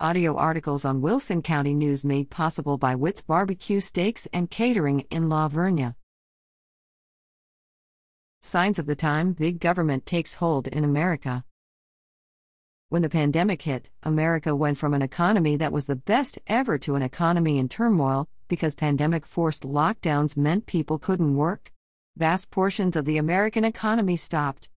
Audio articles on Wilson County News made possible by Witt's Barbecue Steaks and Catering in La Vernia. Signs of the time big government takes hold in America. When the pandemic hit, America went from an economy that was the best ever to an economy in turmoil because pandemic forced lockdowns meant people couldn't work. Vast portions of the American economy stopped.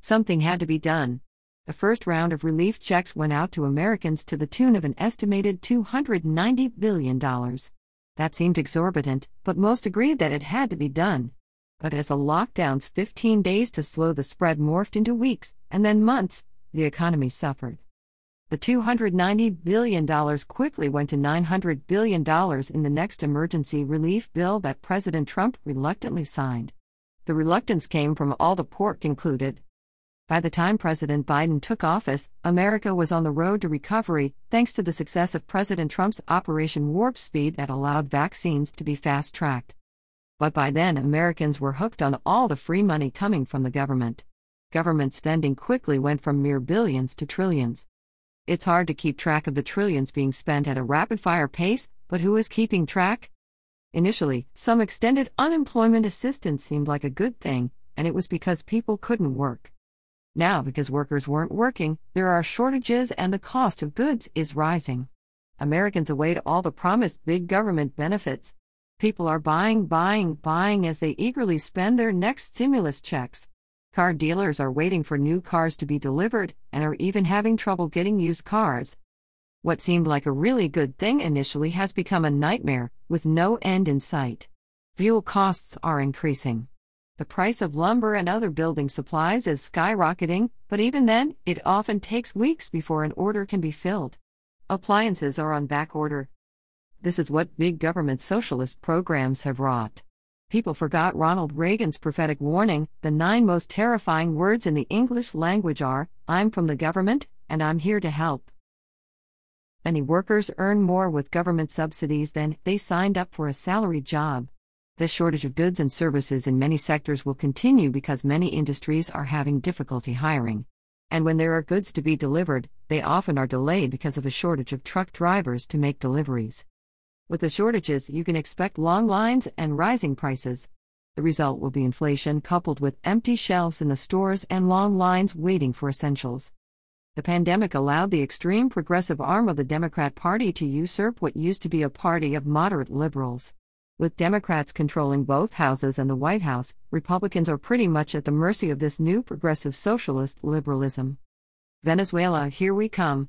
Something had to be done. The first round of relief checks went out to Americans to the tune of an estimated $290 billion. That seemed exorbitant, but most agreed that it had to be done. But as the lockdowns 15 days to slow the spread morphed into weeks, and then months, the economy suffered. The $290 billion quickly went to $900 billion in the next emergency relief bill that President Trump reluctantly signed. The reluctance came from all the pork included. By the time President Biden took office, America was on the road to recovery thanks to the success of President Trump's Operation Warp Speed that allowed vaccines to be fast tracked. But by then, Americans were hooked on all the free money coming from the government. Government spending quickly went from mere billions to trillions. It's hard to keep track of the trillions being spent at a rapid fire pace, but who is keeping track? Initially, some extended unemployment assistance seemed like a good thing, and it was because people couldn't work. Now, because workers weren't working, there are shortages and the cost of goods is rising. Americans await all the promised big government benefits. People are buying, buying, buying as they eagerly spend their next stimulus checks. Car dealers are waiting for new cars to be delivered and are even having trouble getting used cars. What seemed like a really good thing initially has become a nightmare, with no end in sight. Fuel costs are increasing. The price of lumber and other building supplies is skyrocketing, but even then, it often takes weeks before an order can be filled. Appliances are on back order. This is what big government socialist programs have wrought. People forgot Ronald Reagan's prophetic warning the nine most terrifying words in the English language are I'm from the government, and I'm here to help. Many workers earn more with government subsidies than they signed up for a salaried job. The shortage of goods and services in many sectors will continue because many industries are having difficulty hiring. And when there are goods to be delivered, they often are delayed because of a shortage of truck drivers to make deliveries. With the shortages, you can expect long lines and rising prices. The result will be inflation coupled with empty shelves in the stores and long lines waiting for essentials. The pandemic allowed the extreme progressive arm of the Democrat Party to usurp what used to be a party of moderate liberals. With Democrats controlling both houses and the White House, Republicans are pretty much at the mercy of this new progressive socialist liberalism. Venezuela, here we come.